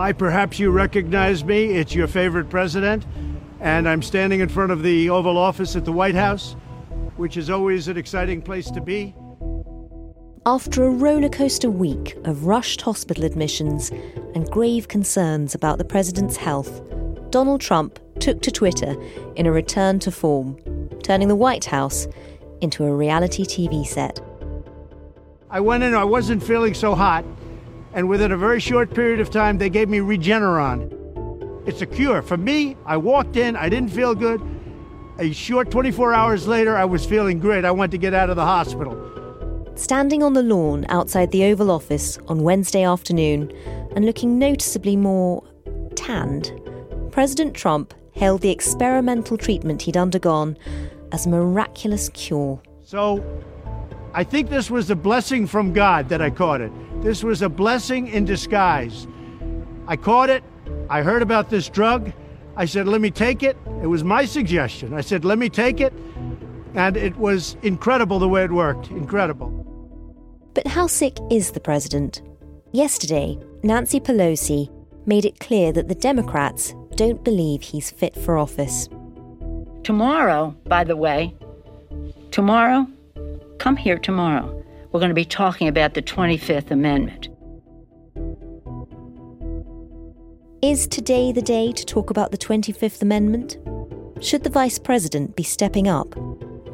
Hi, perhaps you recognize me. It's your favorite president. And I'm standing in front of the Oval Office at the White House, which is always an exciting place to be. After a rollercoaster week of rushed hospital admissions and grave concerns about the president's health, Donald Trump took to Twitter in a return to form, turning the White House into a reality TV set. I went in, I wasn't feeling so hot, and within a very short period of time, they gave me Regeneron. It's a cure. For me, I walked in, I didn't feel good. A short 24 hours later, I was feeling great. I wanted to get out of the hospital. Standing on the lawn outside the Oval Office on Wednesday afternoon and looking noticeably more tanned, President Trump hailed the experimental treatment he'd undergone as miraculous cure. So I think this was a blessing from God that I caught it. This was a blessing in disguise. I caught it. I heard about this drug. I said, let me take it. It was my suggestion. I said, let me take it. And it was incredible the way it worked. Incredible. But how sick is the president? Yesterday, Nancy Pelosi made it clear that the Democrats don't believe he's fit for office. Tomorrow, by the way, tomorrow, come here tomorrow. We're going to be talking about the 25th Amendment. Is today the day to talk about the 25th Amendment? Should the Vice President be stepping up?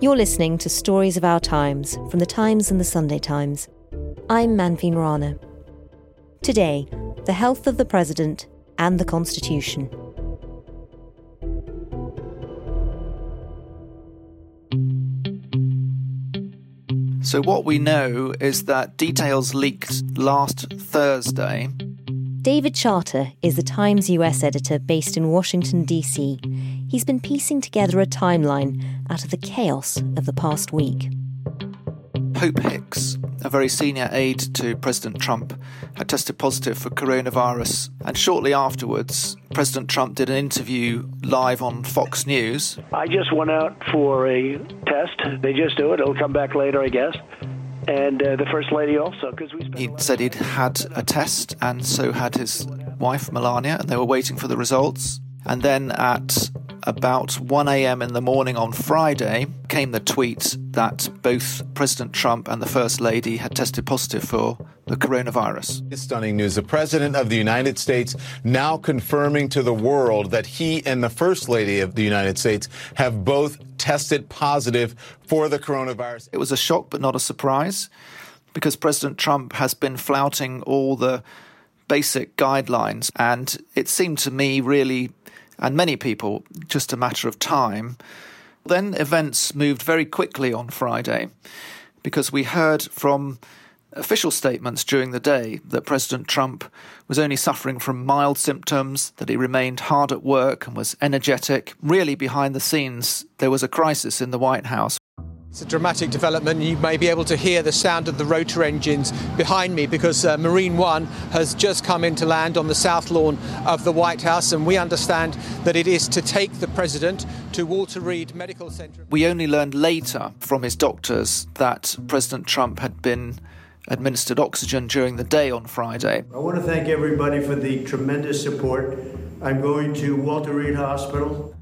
You're listening to Stories of Our Times from the Times and the Sunday Times. I'm Manveen Rana. Today, the health of the President and the Constitution. So, what we know is that details leaked last Thursday. David Charter is the Times US editor based in Washington, D.C. He's been piecing together a timeline out of the chaos of the past week. Hope Hicks, a very senior aide to President Trump, had tested positive for coronavirus. And shortly afterwards, President Trump did an interview live on Fox News. I just went out for a test. They just do it. It'll come back later, I guess. And uh, the First Lady also, because we He said he'd had a test, and so had his wife, Melania, and they were waiting for the results. And then at about 1 a.m. in the morning on Friday came the tweet that both President Trump and the First Lady had tested positive for the coronavirus. Stunning news. The President of the United States now confirming to the world that he and the First Lady of the United States have both tested positive for the coronavirus. It was a shock, but not a surprise, because President Trump has been flouting all the basic guidelines, and it seemed to me really and many people just a matter of time. Then events moved very quickly on Friday because we heard from official statements during the day that President Trump was only suffering from mild symptoms, that he remained hard at work and was energetic. Really, behind the scenes, there was a crisis in the White House. It's a dramatic development. You may be able to hear the sound of the rotor engines behind me because uh, Marine One has just come into land on the south lawn of the White House, and we understand that it is to take the president to Walter Reed Medical Center. We only learned later from his doctors that President Trump had been administered oxygen during the day on Friday. I want to thank everybody for the tremendous support. I'm going to Walter Reed Hospital.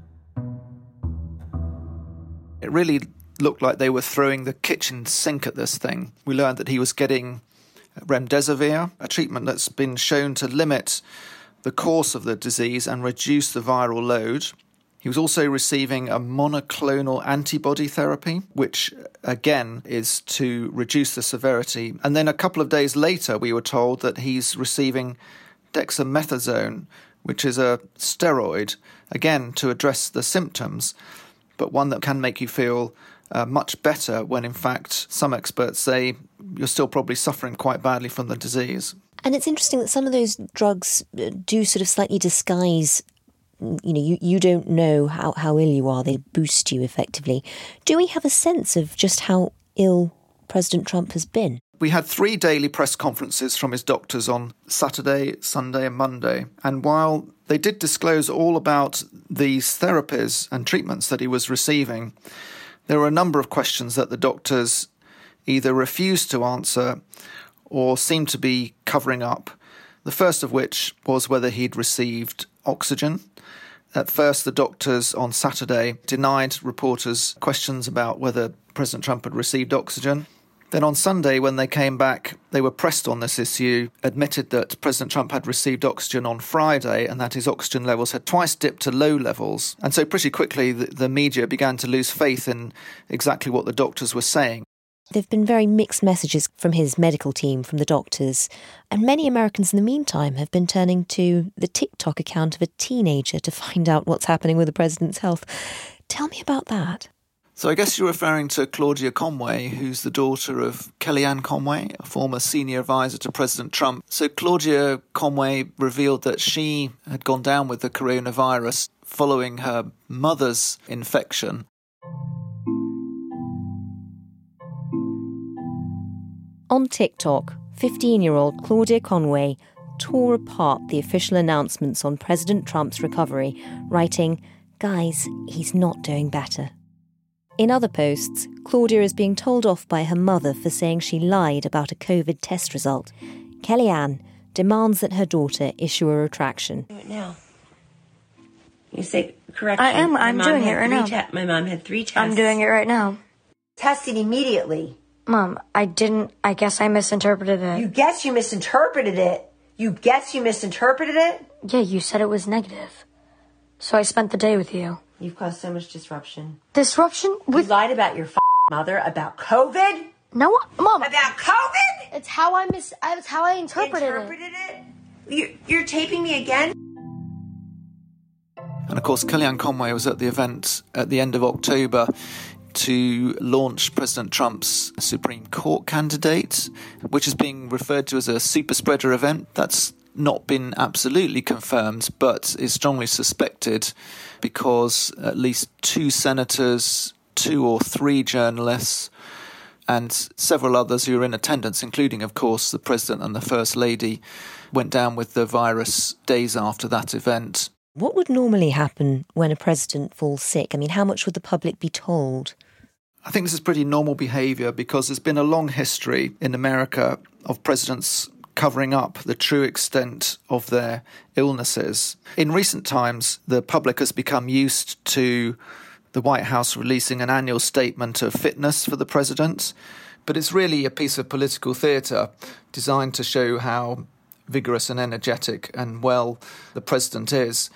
It really looked like they were throwing the kitchen sink at this thing. We learned that he was getting remdesivir, a treatment that's been shown to limit the course of the disease and reduce the viral load. He was also receiving a monoclonal antibody therapy, which again is to reduce the severity. And then a couple of days later, we were told that he's receiving dexamethasone, which is a steroid, again to address the symptoms, but one that can make you feel uh, much better when in fact some experts say you're still probably suffering quite badly from the disease. And it's interesting that some of those drugs uh, do sort of slightly disguise you know, you, you don't know how, how ill you are. They boost you effectively. Do we have a sense of just how ill President Trump has been? We had three daily press conferences from his doctors on Saturday, Sunday, and Monday. And while they did disclose all about these therapies and treatments that he was receiving, there were a number of questions that the doctors either refused to answer or seemed to be covering up. The first of which was whether he'd received oxygen. At first, the doctors on Saturday denied reporters questions about whether President Trump had received oxygen. Then on Sunday, when they came back, they were pressed on this issue, admitted that President Trump had received oxygen on Friday and that his oxygen levels had twice dipped to low levels. And so, pretty quickly, the, the media began to lose faith in exactly what the doctors were saying. There have been very mixed messages from his medical team, from the doctors, and many Americans in the meantime have been turning to the TikTok account of a teenager to find out what's happening with the president's health. Tell me about that. So I guess you're referring to Claudia Conway, who's the daughter of Kellyanne Conway, a former senior advisor to President Trump. So Claudia Conway revealed that she had gone down with the coronavirus following her mother's infection. On TikTok, 15 year old Claudia Conway tore apart the official announcements on President Trump's recovery, writing, Guys, he's not doing better. In other posts, Claudia is being told off by her mother for saying she lied about a COVID test result. Kellyanne demands that her daughter issue a retraction. Do it now. You say correct. I am. I'm doing it right now. Te- my mom had three tests. I'm doing it right now. Tested immediately. Mom, I didn't. I guess I misinterpreted it. You guess you misinterpreted it. You guess you misinterpreted it. Yeah, you said it was negative. So I spent the day with you. You've caused so much disruption. Disruption with you lied about your mother about COVID. No, Mom. About COVID. It's how I mis. It's how I interpreted, interpreted it. it. You're, you're taping me again. And of course, Kellyanne Conway was at the event at the end of October to launch President Trump's Supreme Court candidate, which is being referred to as a super spreader event. That's not been absolutely confirmed, but is strongly suspected because at least two senators, two or three journalists, and several others who were in attendance, including, of course, the President and the First Lady, went down with the virus days after that event. What would normally happen when a president falls sick? I mean, how much would the public be told? I think this is pretty normal behaviour because there's been a long history in America of presidents covering up the true extent of their illnesses. In recent times, the public has become used to the White House releasing an annual statement of fitness for the president, but it's really a piece of political theatre designed to show how vigorous and energetic and well the president is.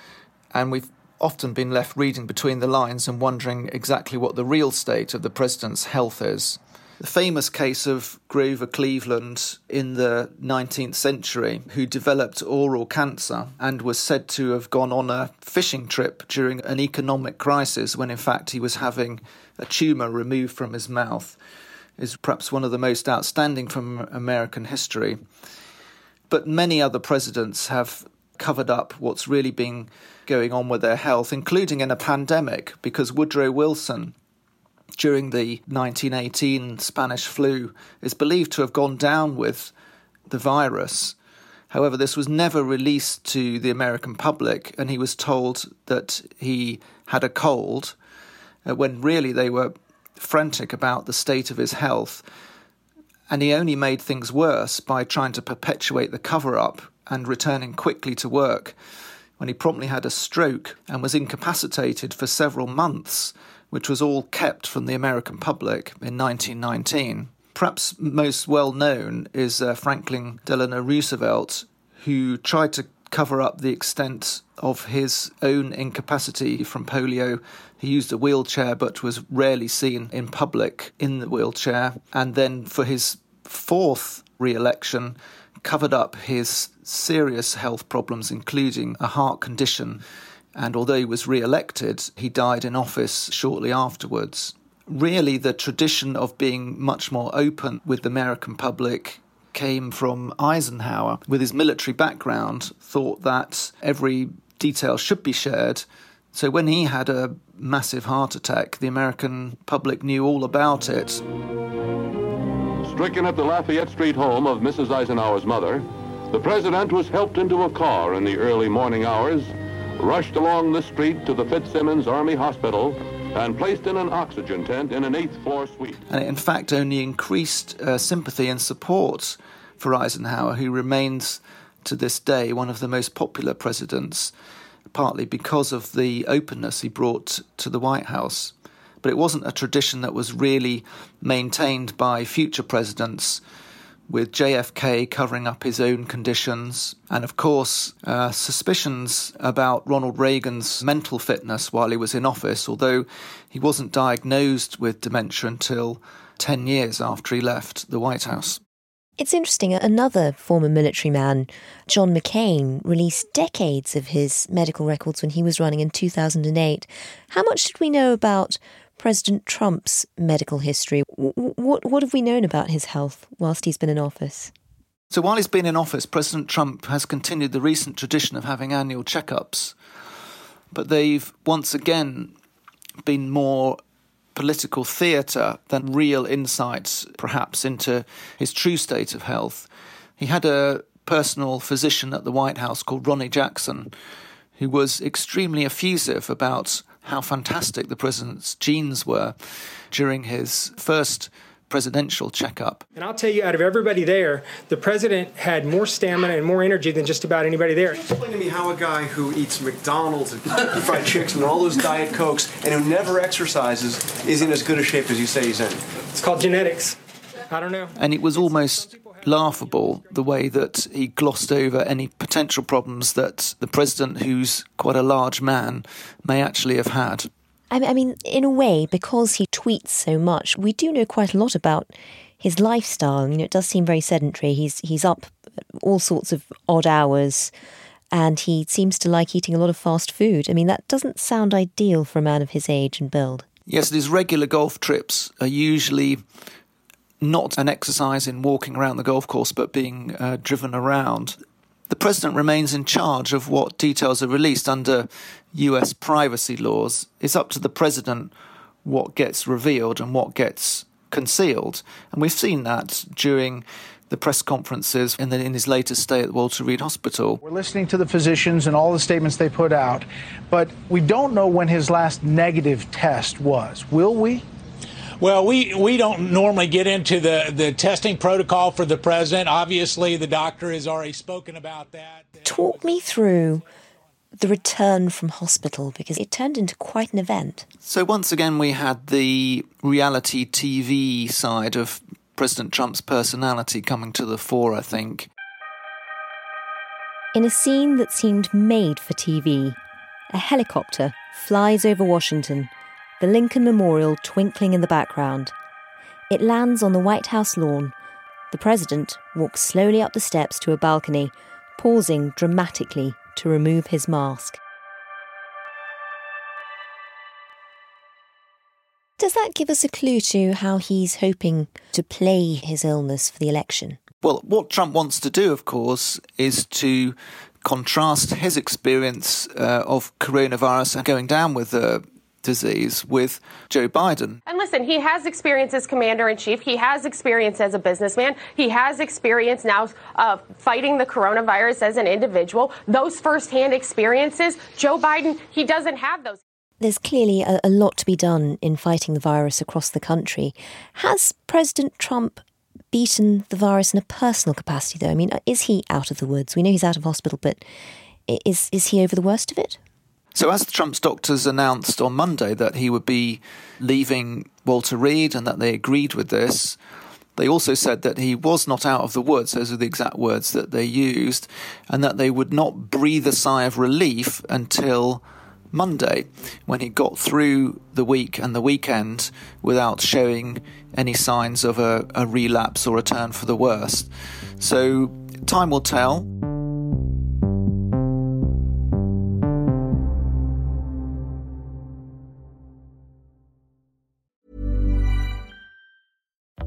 And we've often been left reading between the lines and wondering exactly what the real state of the president's health is. The famous case of Grover Cleveland in the 19th century, who developed oral cancer and was said to have gone on a fishing trip during an economic crisis when in fact he was having a tumour removed from his mouth, is perhaps one of the most outstanding from American history. But many other presidents have covered up what's really been going on with their health, including in a pandemic, because Woodrow Wilson, during the 1918 Spanish flu, is believed to have gone down with the virus. However, this was never released to the American public, and he was told that he had a cold, uh, when really they were frantic about the state of his health. And he only made things worse by trying to perpetuate the cover up and returning quickly to work when he promptly had a stroke and was incapacitated for several months which was all kept from the American public in 1919. Perhaps most well known is uh, Franklin Delano Roosevelt, who tried to cover up the extent of his own incapacity from polio. He used a wheelchair but was rarely seen in public in the wheelchair. And then for his fourth re election, covered up his serious health problems, including a heart condition. And although he was re elected, he died in office shortly afterwards. Really, the tradition of being much more open with the American public came from Eisenhower, with his military background, thought that every detail should be shared. So when he had a massive heart attack, the American public knew all about it. Stricken at the Lafayette Street home of Mrs. Eisenhower's mother, the president was helped into a car in the early morning hours, rushed along the street to the Fitzsimons Army Hospital, and placed in an oxygen tent in an eighth floor suite. And it, in fact, only increased uh, sympathy and support for Eisenhower, who remains to this day one of the most popular presidents, partly because of the openness he brought to the White House. But it wasn't a tradition that was really maintained by future presidents with JFK covering up his own conditions, and of course, uh, suspicions about Ronald Reagan's mental fitness while he was in office, although he wasn't diagnosed with dementia until 10 years after he left the White House. It's interesting, another former military man, John McCain, released decades of his medical records when he was running in 2008. How much did we know about President Trump's medical history. What, what have we known about his health whilst he's been in office? So, while he's been in office, President Trump has continued the recent tradition of having annual checkups, but they've once again been more political theatre than real insights, perhaps, into his true state of health. He had a personal physician at the White House called Ronnie Jackson, who was extremely effusive about how fantastic the president's genes were during his first presidential checkup. And I'll tell you, out of everybody there, the president had more stamina and more energy than just about anybody there. Explain to me how a guy who eats McDonald's and fried chicken and all those Diet Cokes and who never exercises is in as good a shape as you say he's in. It's called genetics. I don't know. And it was almost laughable the way that he glossed over any potential problems that the president, who's quite a large man, may actually have had. I mean, in a way, because he tweets so much, we do know quite a lot about his lifestyle. You know, it does seem very sedentary. He's he's up all sorts of odd hours, and he seems to like eating a lot of fast food. I mean, that doesn't sound ideal for a man of his age and build. Yes, his regular golf trips are usually not an exercise in walking around the golf course, but being uh, driven around. The president remains in charge of what details are released under US privacy laws. It's up to the president what gets revealed and what gets concealed. And we've seen that during the press conferences in, the, in, his latest stay at the Walter Reed Hospital. We're listening to the physicians and all the statements they put out, but we don't know when his last negative test was. Will we? Well, we, we don't normally get into the, the testing protocol for the president. Obviously, the doctor has already spoken about that. Talk me through the return from hospital because it turned into quite an event. So, once again, we had the reality TV side of President Trump's personality coming to the fore, I think. In a scene that seemed made for TV, a helicopter flies over Washington the Lincoln Memorial twinkling in the background. It lands on the White House lawn. The president walks slowly up the steps to a balcony, pausing dramatically to remove his mask. Does that give us a clue to how he's hoping to play his illness for the election? Well, what Trump wants to do, of course, is to contrast his experience uh, of coronavirus going down with the disease with Joe Biden. And listen, he has experience as commander in chief. He has experience as a businessman. He has experience now uh, fighting the coronavirus as an individual. Those firsthand experiences, Joe Biden, he doesn't have those. There's clearly a, a lot to be done in fighting the virus across the country. Has President Trump beaten the virus in a personal capacity, though? I mean, is he out of the woods? We know he's out of hospital, but is is he over the worst of it? So, as Trump's doctors announced on Monday that he would be leaving Walter Reed and that they agreed with this, they also said that he was not out of the woods, those are the exact words that they used, and that they would not breathe a sigh of relief until Monday, when he got through the week and the weekend without showing any signs of a, a relapse or a turn for the worst. So, time will tell.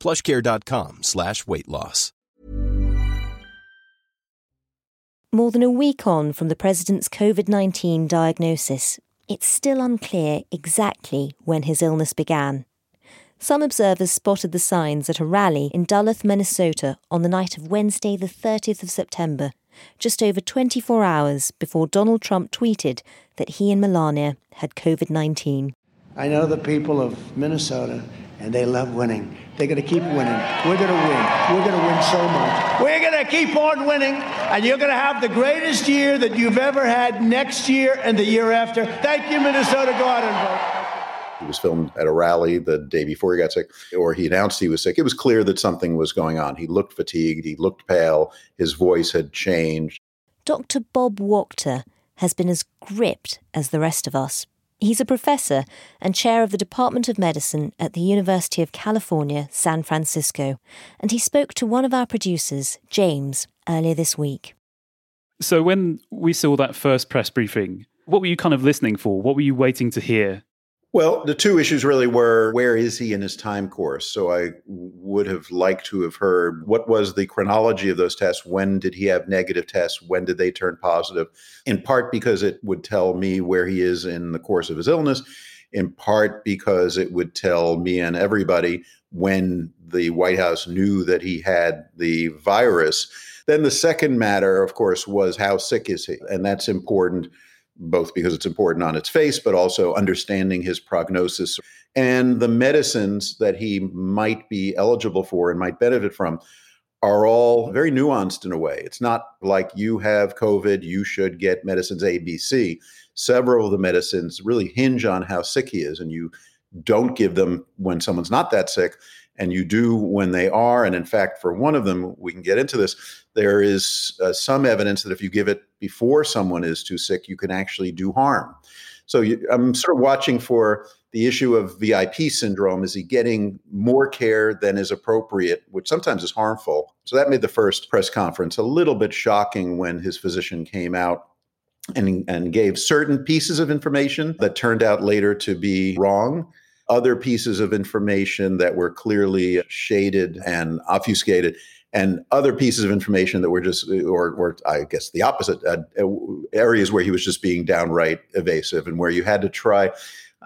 plushcare.com slash weight loss. More than a week on from the president's COVID 19 diagnosis, it's still unclear exactly when his illness began. Some observers spotted the signs at a rally in Duluth, Minnesota on the night of Wednesday, the 30th of September, just over 24 hours before Donald Trump tweeted that he and Melania had COVID 19. I know the people of Minnesota, and they love winning. They're going to keep winning. We're going to win. We're going to win so much. We're going to keep on winning, and you're going to have the greatest year that you've ever had next year and the year after. Thank you, Minnesota. Go out and vote. He was filmed at a rally the day before he got sick, or he announced he was sick. It was clear that something was going on. He looked fatigued. He looked pale. His voice had changed. Dr. Bob Wachter has been as gripped as the rest of us. He's a professor and chair of the Department of Medicine at the University of California, San Francisco, and he spoke to one of our producers, James, earlier this week. So, when we saw that first press briefing, what were you kind of listening for? What were you waiting to hear? Well, the two issues really were where is he in his time course? So I would have liked to have heard what was the chronology of those tests? When did he have negative tests? When did they turn positive? In part because it would tell me where he is in the course of his illness, in part because it would tell me and everybody when the White House knew that he had the virus. Then the second matter, of course, was how sick is he? And that's important both because it's important on its face, but also understanding his prognosis and the medicines that he might be eligible for and might benefit from are all very nuanced in a way. It's not like you have COVID, you should get medicines A, B, C. Several of the medicines really hinge on how sick he is, and you don't give them when someone's not that sick and you do when they are. And in fact, for one of them, we can get into this, there is uh, some evidence that if you give it before someone is too sick, you can actually do harm. So you, I'm sort of watching for the issue of VIP syndrome. Is he getting more care than is appropriate, which sometimes is harmful? So that made the first press conference a little bit shocking when his physician came out and, and gave certain pieces of information that turned out later to be wrong other pieces of information that were clearly shaded and obfuscated and other pieces of information that were just or, or i guess the opposite uh, areas where he was just being downright evasive and where you had to try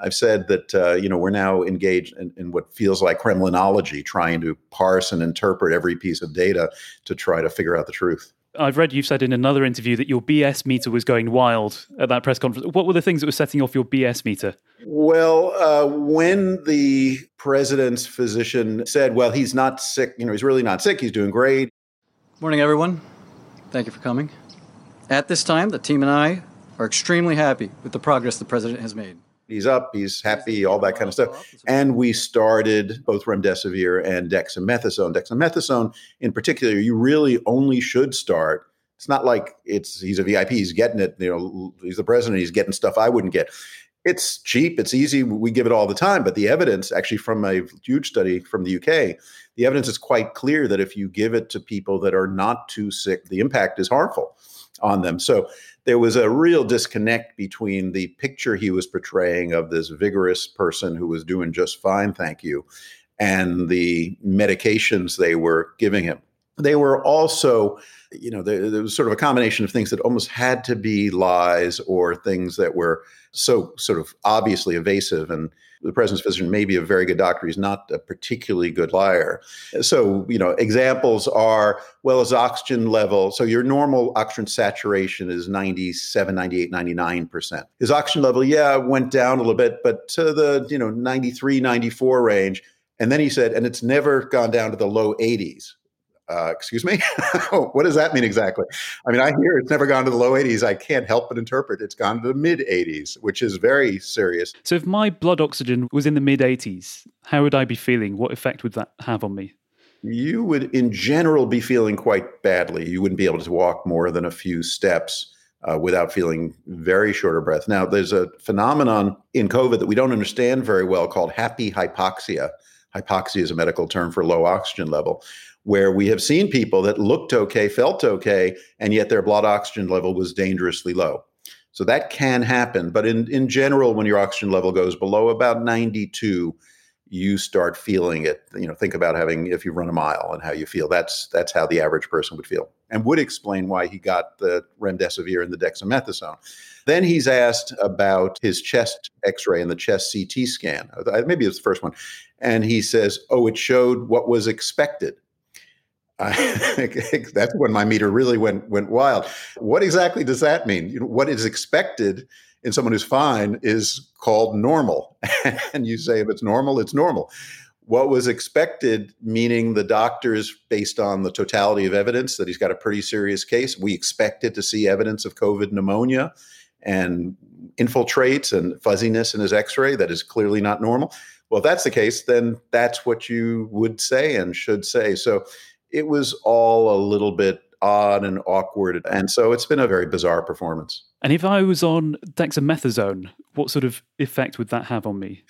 i've said that uh, you know we're now engaged in, in, what feels like kremlinology trying to parse and interpret every piece of data to try to figure out the truth I've read you've said in another interview that your BS meter was going wild at that press conference. What were the things that were setting off your BS meter? Well, uh, when the president's physician said, well, he's not sick, you know, he's really not sick, he's doing great. Morning, everyone. Thank you for coming. At this time, the team and I are extremely happy with the progress the president has made. He's up, he's happy, all that kind of stuff. And we started both remdesivir and dexamethasone. Dexamethasone, in particular, you really only should start. It's not like it's he's a VIP, he's getting it. You know, he's the president, he's getting stuff I wouldn't get. It's cheap, it's easy. We give it all the time, but the evidence, actually, from a huge study from the UK, the evidence is quite clear that if you give it to people that are not too sick, the impact is harmful on them. So there was a real disconnect between the picture he was portraying of this vigorous person who was doing just fine, thank you, and the medications they were giving him. They were also, you know, there, there was sort of a combination of things that almost had to be lies or things that were so sort of obviously evasive and the president's physician may be a very good doctor. He's not a particularly good liar. So, you know, examples are well, his oxygen level. So, your normal oxygen saturation is 97, 98, 99%. His oxygen level, yeah, went down a little bit, but to the, you know, 93, 94 range. And then he said, and it's never gone down to the low 80s uh, excuse me? What does that mean exactly? I mean i hear it's never gone to the low 80s i can't help but interpret it's gone to the mid 80s which is very serious. So if my blood oxygen was in the mid 80s how would i be feeling? What effect would that have on me? You would in general be feeling quite badly. You wouldn't be able to walk more than a few steps uh, without feeling very short of breath. Now there's a phenomenon in covid that we don't understand very well called happy hypoxia. Hypoxia is a medical term for low oxygen level where we have seen people that looked okay, felt okay, and yet their blood oxygen level was dangerously low. So that can happen. But in, in general, when your oxygen level goes below about 92, you start feeling it. You know, think about having if you run a mile and how you feel. That's that's how the average person would feel, and would explain why he got the remdesivir and the dexamethasone. Then he's asked about his chest X-ray and the chest CT scan. Maybe it's the first one, and he says, "Oh, it showed what was expected." that's when my meter really went went wild. What exactly does that mean? You know, what is expected in someone who's fine is called normal, and you say if it's normal, it's normal. What was expected, meaning the doctors, based on the totality of evidence that he's got a pretty serious case, we expected to see evidence of COVID pneumonia and infiltrates and fuzziness in his X-ray that is clearly not normal. Well, if that's the case, then that's what you would say and should say. So it was all a little bit odd and awkward. And so it's been a very bizarre performance. And if I was on dexamethasone, what sort of effect would that have on me?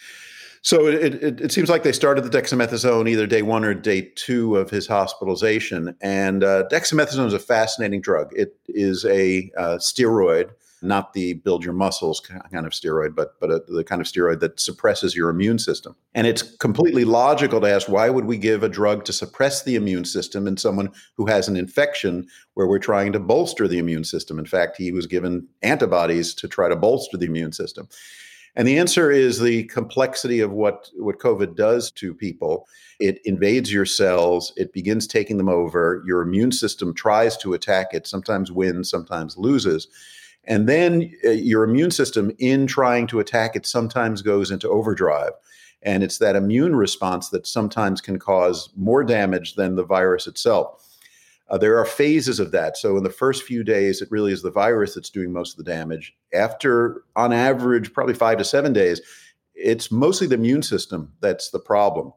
So it, it, it, seems like they started the dexamethasone either day one or day two of his hospitalization. And uh, dexamethasone is a fascinating drug. It is a uh, steroid not the build your muscles kind of steroid, but but a, the kind of steroid that suppresses your immune system. And it's completely logical to ask why would we give a drug to suppress the immune system in someone who has an infection where we're trying to bolster the immune system? In fact, he was given antibodies to try to bolster the immune system. And the answer is the complexity of what, what COVID does to people. It invades your cells, it begins taking them over. Your immune system tries to attack it, sometimes wins, sometimes loses. And then uh, your immune system, in trying to attack it, sometimes goes into overdrive. And it's that immune response that sometimes can cause more damage than the virus itself. Uh, there are phases of that. So, in the first few days, it really is the virus that's doing most of the damage. After, on average, probably five to seven days, it's mostly the immune system that's the problem.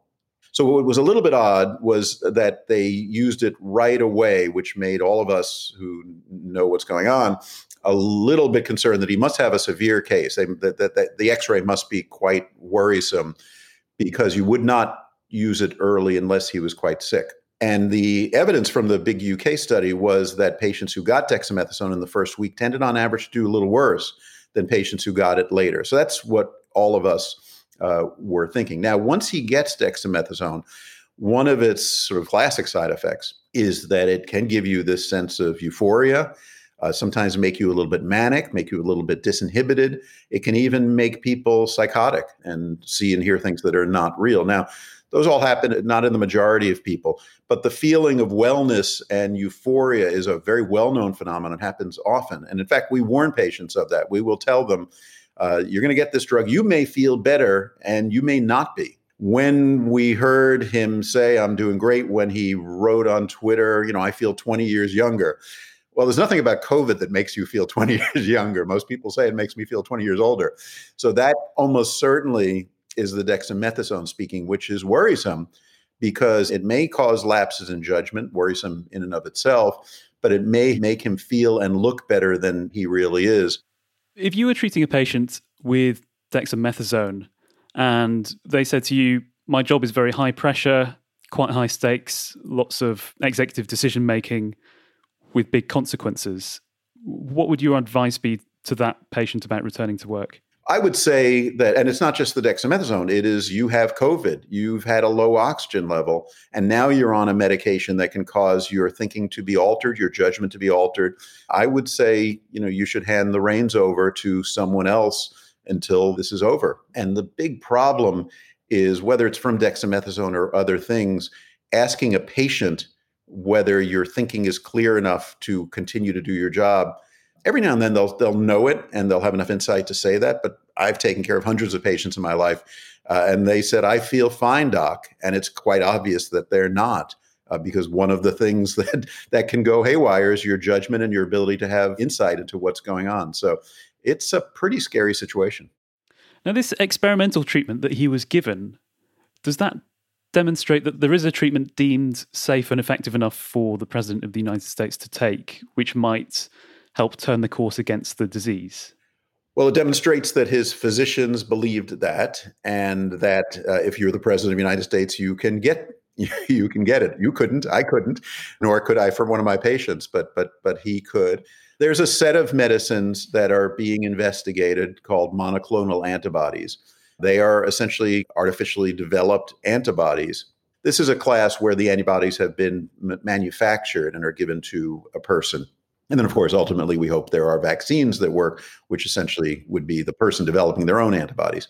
So, what was a little bit odd was that they used it right away, which made all of us who know what's going on a little bit concerned that he must have a severe case. They, that, that, that the X-ray must be quite worrisome because you would not use it early unless he was quite sick. And the evidence from the big UK study was that patients who got dexamethasone in the first week tended, on average, to do a little worse than patients who got it later. So that's what all of us uh, were thinking. Now, once he gets dexamethasone, one of its sort of classic side effects is that it can give you this sense of euphoria uh, sometimes make you a little bit manic, make you a little bit disinhibited. It can even make people psychotic and see and hear things that are not real. Now, Those all happen not in the majority of people, but the feeling of wellness and euphoria is a very well known phenomenon, happens often. And in fact, we warn patients of that. We will tell them, uh, you're going to get this drug. You may feel better and you may not be. When we heard him say, I'm doing great, when he wrote on Twitter, you know, I feel 20 years younger. Well, there's nothing about COVID that makes you feel 20 years younger. Most people say it makes me feel 20 years older. So that almost certainly is the dexamethasone speaking, which is worrisome because it may cause lapses in judgment, worrisome in and of itself, but it may make him feel and look better than he really is. If you were treating a patient with dexamethasone and they said to you, My job is very high pressure, quite high stakes, lots of executive decision making with big consequences, what would your advice be to that patient about returning to work? I would say that, and it's not just the dexamethasone, it is you have COVID, you've had a low oxygen level, and now you're on a medication that can cause your thinking to be altered, your judgment to be altered. I would say, you know, you should hand the reins over to someone else until this is over. And the big problem is whether it's from dexamethasone or other things, asking a patient whether your thinking is clear enough to continue to do your job every now and then they'll they'll know it and they'll have enough insight to say that. But I've taken care of hundreds of patients in my life, uh, and they said, "I feel fine, doc," and it's quite obvious that they're not. Uh, because one of the things that that can go haywire is your judgment and your ability to have insight into what's going on. So it's a pretty scary situation. Now, this experimental treatment that he was given, does that demonstrate that there is a treatment deemed safe and effective enough for the President of the United States to take, which might help turn the course against the disease? Well, it demonstrates that his physicians believed that, and that uh, if you're the president of the United States, you can get you can get it. You couldn't, I couldn't, nor could I for one of my patients, but but but he could. There's a set of medicines that are being investigated called monoclonal antibodies. They are essentially artificially developed antibodies. This is a class where the antibodies have been manufactured and are given to a person. And then, of course, ultimately, we hope there are vaccines that work, which essentially would be the person developing their own antibodies.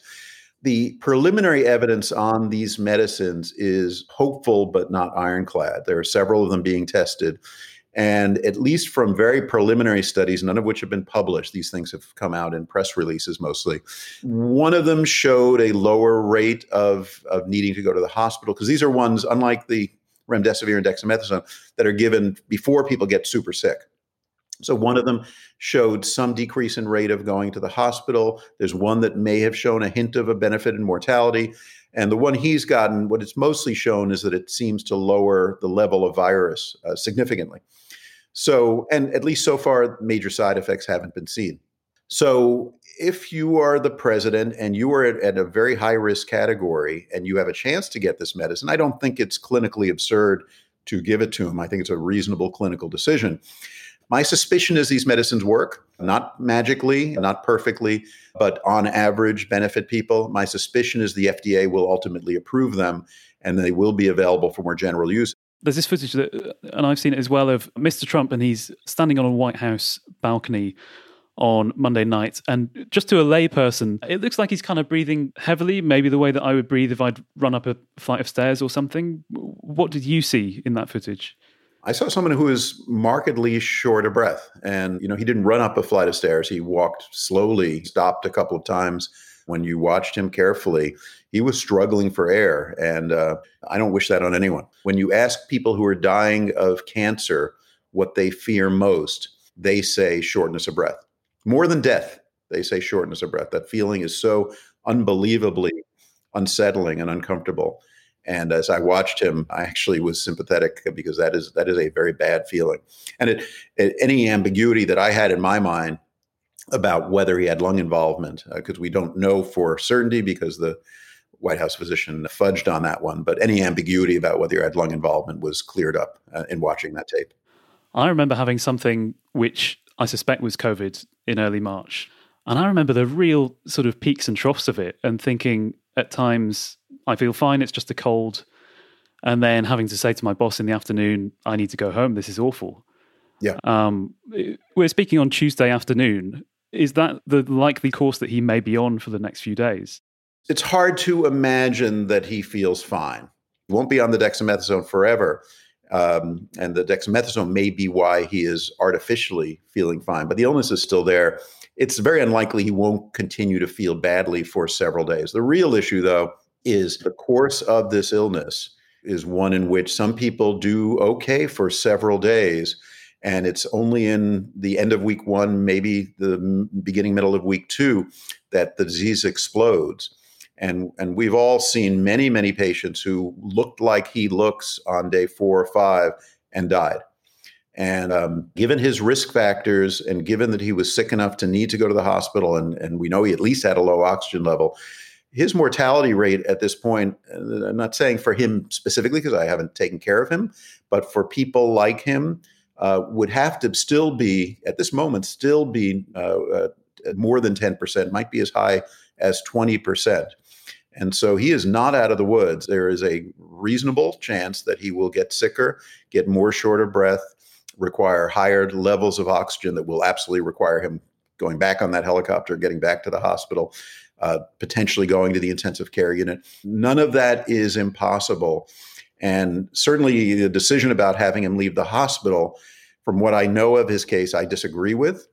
The preliminary evidence on these medicines is hopeful but not ironclad. There are several of them being tested. And at least from very preliminary studies, none of which have been published, these things have come out in press releases mostly. One of them showed a lower rate of, of needing to go to the hospital because these are ones, unlike the remdesivir and dexamethasone, that are given before people get super sick. So one of them showed some decrease in rate of going to the hospital. There's one that may have shown a hint of a benefit in mortality. And the one he's gotten, what it's mostly shown is that it seems to lower the level of virus uh, significantly. So, and at least so far, major side effects haven't been seen. So, if you are the president and you are at, at a very high risk category and you have a chance to get this medicine, I don't think it's clinically absurd to give it to him. I think it's a reasonable clinical decision. My suspicion is these medicines work, not magically, not perfectly, but on average benefit people. My suspicion is the FDA will ultimately approve them and they will be available for more general use. There's this footage that, uh, and I've seen it as well, of Mr. Trump, and he's standing on a White House balcony on Monday night. And just to a layperson, it looks like he's kind of breathing heavily, maybe the way that I would breathe if I'd run up a flight of stairs or something. What did you see in that footage? I saw someone who was markedly short of breath. And, you know, he didn't run up a flight of stairs. He walked slowly, stopped a couple of times. When you watched him carefully, he was struggling for air. And uh, I don't wish that on anyone. When you ask people who are dying of cancer what they fear most, they say shortness of breath. More than death, they say shortness of breath. That feeling is so unbelievably unsettling and uncomfortable. And as I watched him, I actually was sympathetic because that is that is a very bad feeling. And it, it any ambiguity that I had in my mind about whether he had lung involvement, because uh, we don't know for certainty because the White House physician fudged on that one. But any ambiguity about whether he had lung involvement was cleared up uh, in watching that tape. I remember having something which I suspect was COVID in early March. And I remember the real sort of peaks and troughs of it and thinking at times, I feel fine. It's just a cold. And then having to say to my boss in the afternoon, I need to go home. This is awful. Yeah. Um, we're speaking on Tuesday afternoon. Is that the likely course that he may be on for the next few days? It's hard to imagine that he feels fine. He won't be on the dexamethasone forever. Um, and the dexamethasone may be why he is artificially feeling fine, but the illness is still there. It's very unlikely he won't continue to feel badly for several days. The real issue, though, is the course of this illness is one in which some people do okay for several days. And it's only in the end of week one, maybe the beginning, middle of week two, that the disease explodes. And, and we've all seen many, many patients who looked like he looks on day four or five and died. And um, given his risk factors and given that he was sick enough to need to go to the hospital, and, and we know he at least had a low oxygen level, his mortality rate at this point, uh, I'm not saying for him specifically because I haven't taken care of him, but for people like him, uh, would have to still be, at this moment, still be uh, uh more than 10%, might be as high as 20%. And so he is not out of the woods. There is a reasonable chance that he will get sicker, get more short of breath, require higher levels of oxygen that will absolutely require him going back on that helicopter, getting back to the hospital, uh, potentially going to the intensive care unit. None of that is impossible. And certainly the decision about having him leave the hospital, from what I know of his case, I disagree with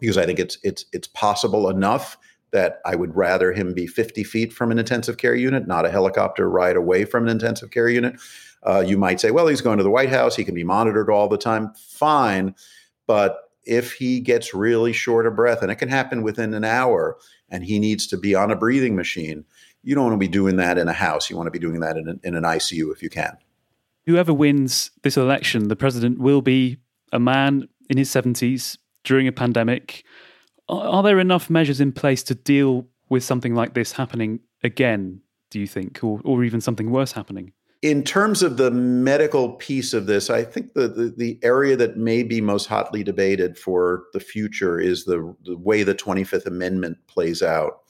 because I think it's it's it's possible enough that I would rather him be 50 feet from an intensive care unit, not a helicopter ride away from an intensive care unit. Uh, you might say, well, he's going to the White House. He can be monitored all the time. Fine. But if he gets really short of breath, and it can happen within an hour, and he needs to be on a breathing machine, you don't want to be doing that in a house. You want to be doing that in an, in an ICU if you can. Whoever wins this election, the president will be a man in his 70s during a pandemic are there enough measures in place to deal with something like this happening again, do you think, or, or even something worse happening? In terms of the medical piece of this, I think the, the, the, area that may be most hotly debated for the future is the, the way the 25th Amendment plays out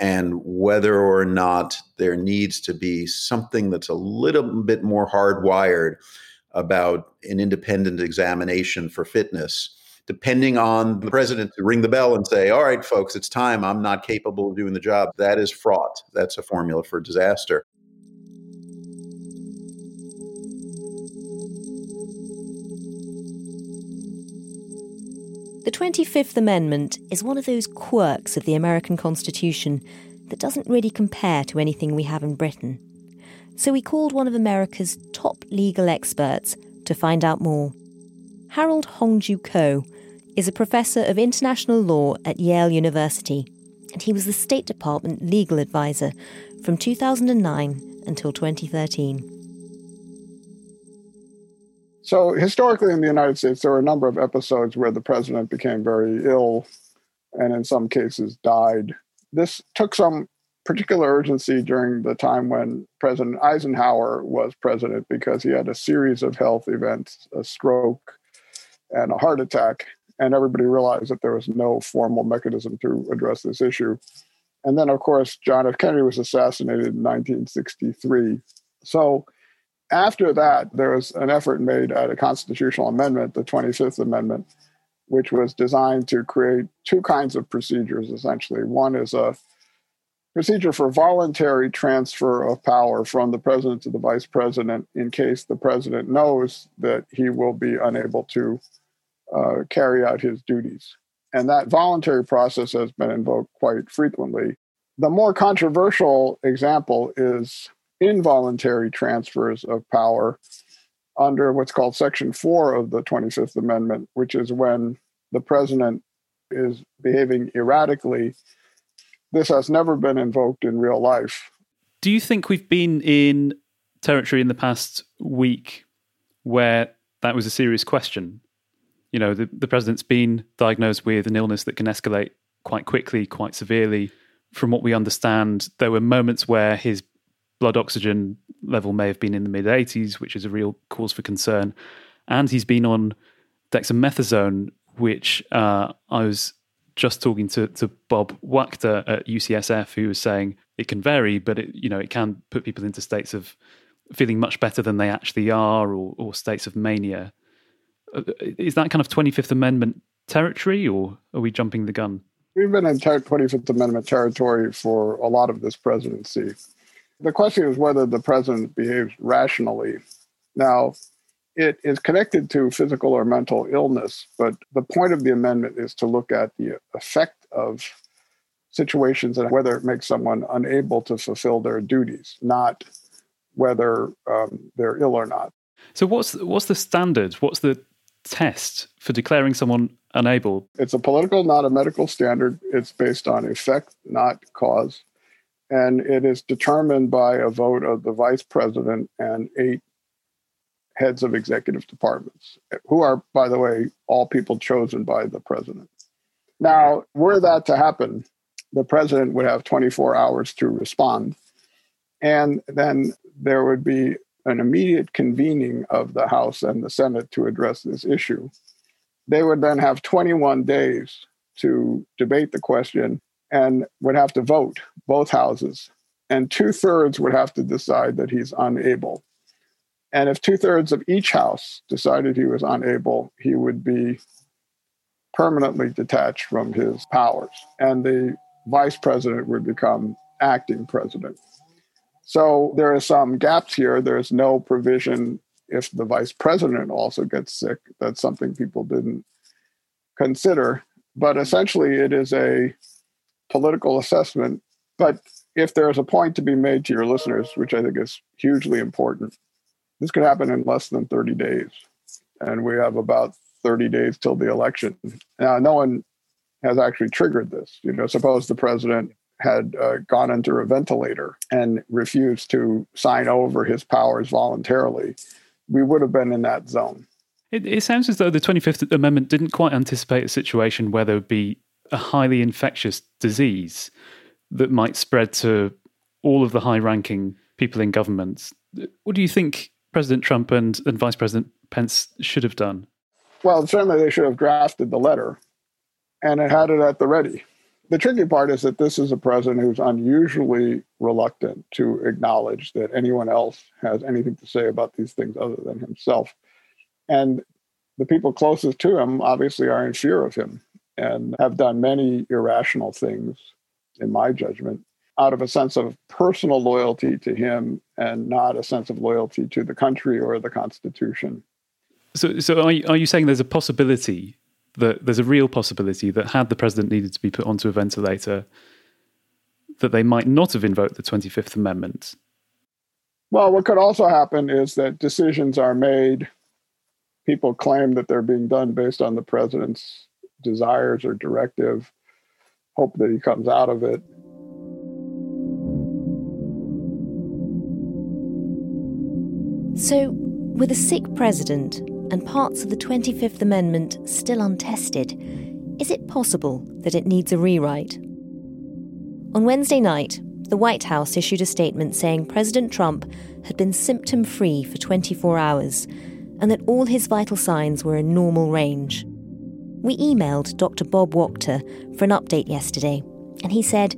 and whether or not there needs to be something that's a little bit more hardwired about an independent examination for fitness depending on the president to ring the bell and say, all right, folks, it's time. I'm not capable of doing the job. That is fraught. That's a formula for disaster. The 25th Amendment is one of those quirks of the American Constitution that doesn't really compare to anything we have in Britain. So we called one of America's top legal experts to find out more. Harold Hongju Koh is a professor of international law at Yale University, and he was the State Department legal advisor from 2009 until 2013. So, historically in the United States, there were a number of episodes where the president became very ill and, in some cases, died. This took some particular urgency during the time when President Eisenhower was president because he had a series of health events, a stroke, and a heart attack and everybody realized that there was no formal mechanism to address this issue. And then, of course, John F. Kennedy was assassinated in 1963. So, after that, there was an effort made at a constitutional amendment, the 25th Amendment, which was designed to create two kinds of procedures essentially. One is a procedure for voluntary transfer of power from the president to the vice president in case the president knows that he will be unable to uh, carry out his duties. And that voluntary process has been invoked quite frequently. The more controversial example is involuntary transfers of power under what's called Section 4 of the 25th Amendment, which is when the president is behaving erratically. This has never been invoked in real life. Do you think we've been in territory in the past week where that was a serious question? you know, the, the president's been diagnosed with an illness that can escalate quite quickly, quite severely. From what we understand, there were moments where his blood oxygen level may have been in the mid 80s, which is a real cause for concern. And he's been on dexamethasone, which uh, I was just talking to, to Bob Wachter at UCSF, who was saying it can vary, but it, you know, it can put people into states of feeling much better than they actually are or, or states of mania. Uh, is that kind of 25th Amendment territory, or are we jumping the gun? We've been in 25th Amendment territory for a lot of this presidency. The question is whether the president behaves rationally. Now, it is connected to physical or mental illness, but the point of the amendment is to look at the effect of situations and whether it makes someone unable to fulfill their duties, not whether um, they're ill or not. So, what's what's the standard? What's the test for declaring someone unable? It's a political, not a medical standard. It's based on effect, not cause. And it is determined by a vote of the vice president and eight heads of executive departments, who are, by the way, all people chosen by the president. Now, were that to happen, the president would have 24 hours to respond. And then there would be an immediate convening of the House and the Senate to address this issue. They would then have 21 days to debate the question and would have to vote, both houses. And two thirds would have to decide that he's unable. And if two thirds of each house decided he was unable, he would be permanently detached from his powers. And the vice president would become acting president. So there are some gaps here. There's no provision if the vice president also gets sick. That's something people didn't consider. But essentially, it is a political assessment. But if there's a point to be made to your listeners, which I think is hugely important, this could happen in less than 30 days. And we have about 30 days till the election. Now, no one has actually triggered this. You know, suppose the president had uh, gone under a ventilator and refused to sign over his powers voluntarily, we would have been in that zone. It, it, sounds as though the 25th Amendment didn't quite anticipate a situation where there would be a highly infectious disease that might spread to all of the high ranking people in government. What do you think President Trump and, and Vice President Pence should have done? Well, certainly they should have drafted the letter and it had it at the ready the tricky part is that this is a president who's unusually reluctant to acknowledge that anyone else has anything to say about these things other than himself. And the people closest to him obviously are in fear of him and have done many irrational things, in my judgment, out of a sense of personal loyalty to him and not a sense of loyalty to the country or the Constitution. So, so are you, are you saying there's a possibility that there's a real possibility that had the president needed to be put onto a ventilator, that they might not have invoked the 25th Amendment. Well, what could also happen is that decisions are made, people claim that they're being done based on the president's desires or directive, hope that he comes out of it. So, with a sick president and parts of the 25th Amendment still untested, is it possible that it needs a rewrite? On Wednesday night, the White House issued a statement saying President Trump had been symptom free for 24 hours and that all his vital signs were in normal range. We emailed Dr. Bob Wachter for an update yesterday, and he said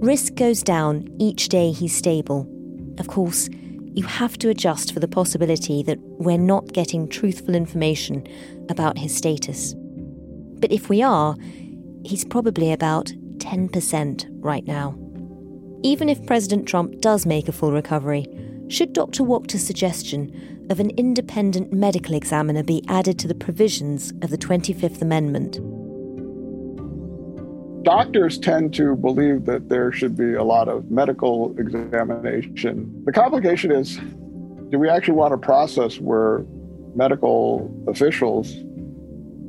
risk goes down each day he's stable. Of course, you have to adjust for the possibility that we're not getting truthful information about his status. But if we are, he's probably about 10% right now. Even if President Trump does make a full recovery, should Dr. Wachter's suggestion of an independent medical examiner be added to the provisions of the 25th Amendment? doctors tend to believe that there should be a lot of medical examination. The complication is do we actually want a process where medical officials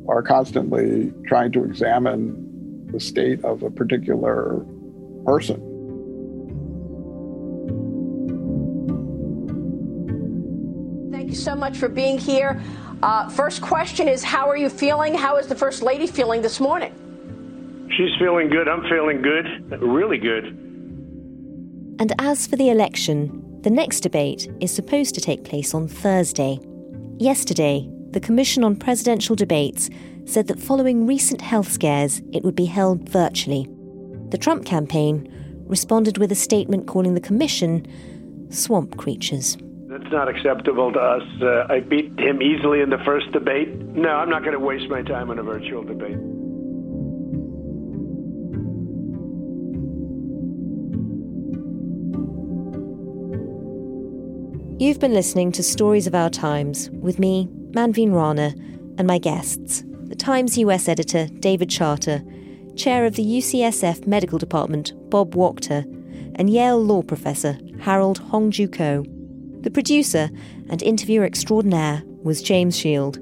are constantly trying to examine the state of a particular person? Thank so much for being here. Uh, first question is How are you feeling? How is the First Lady feeling this morning? She's feeling good. I'm feeling good. Really good. And as for the election, the next debate is supposed to take place on Thursday. Yesterday, the Commission on Presidential Debates said that following recent health scares, it would be held virtually. The Trump campaign responded with a statement calling the Commission swamp creatures. That's not acceptable to us. Uh, I beat him easily in the first debate. No, I'm not going to waste my time on a virtual debate. You've been listening to Stories of Our Times with me, Manveen Rana, and my guests, the Times US editor David Charter, chair of the UCSF Medical Department Bob Wachter, and Yale law professor Harold Hongju Koh. The producer and interviewer extraordinaire was James Shield.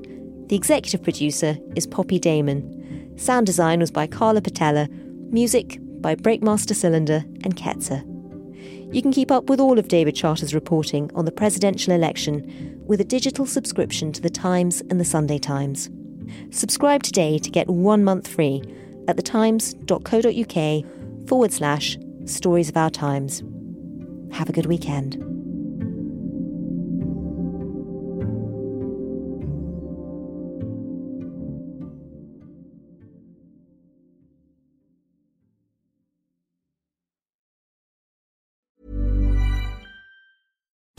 The executive producer is Poppy Damon. Sound design was by Carla Patella. Music by Breakmaster Cylinder and Ketzer. You can keep up with all of David Charter's reporting on the presidential election with a digital subscription to The Times and The Sunday Times. Subscribe today to get one month free at thetimes.co.uk forward slash stories of our times. Have a good weekend.